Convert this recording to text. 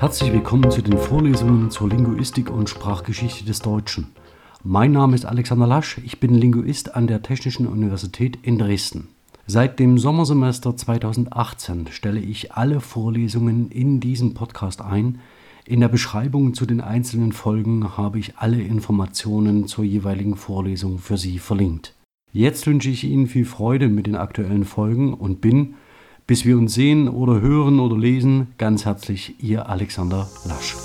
Herzlich willkommen zu den Vorlesungen zur Linguistik und Sprachgeschichte des Deutschen. Mein Name ist Alexander Lasch, ich bin Linguist an der Technischen Universität in Dresden. Seit dem Sommersemester 2018 stelle ich alle Vorlesungen in diesem Podcast ein. In der Beschreibung zu den einzelnen Folgen habe ich alle Informationen zur jeweiligen Vorlesung für Sie verlinkt. Jetzt wünsche ich Ihnen viel Freude mit den aktuellen Folgen und bin, bis wir uns sehen oder hören oder lesen, ganz herzlich Ihr Alexander Lasch.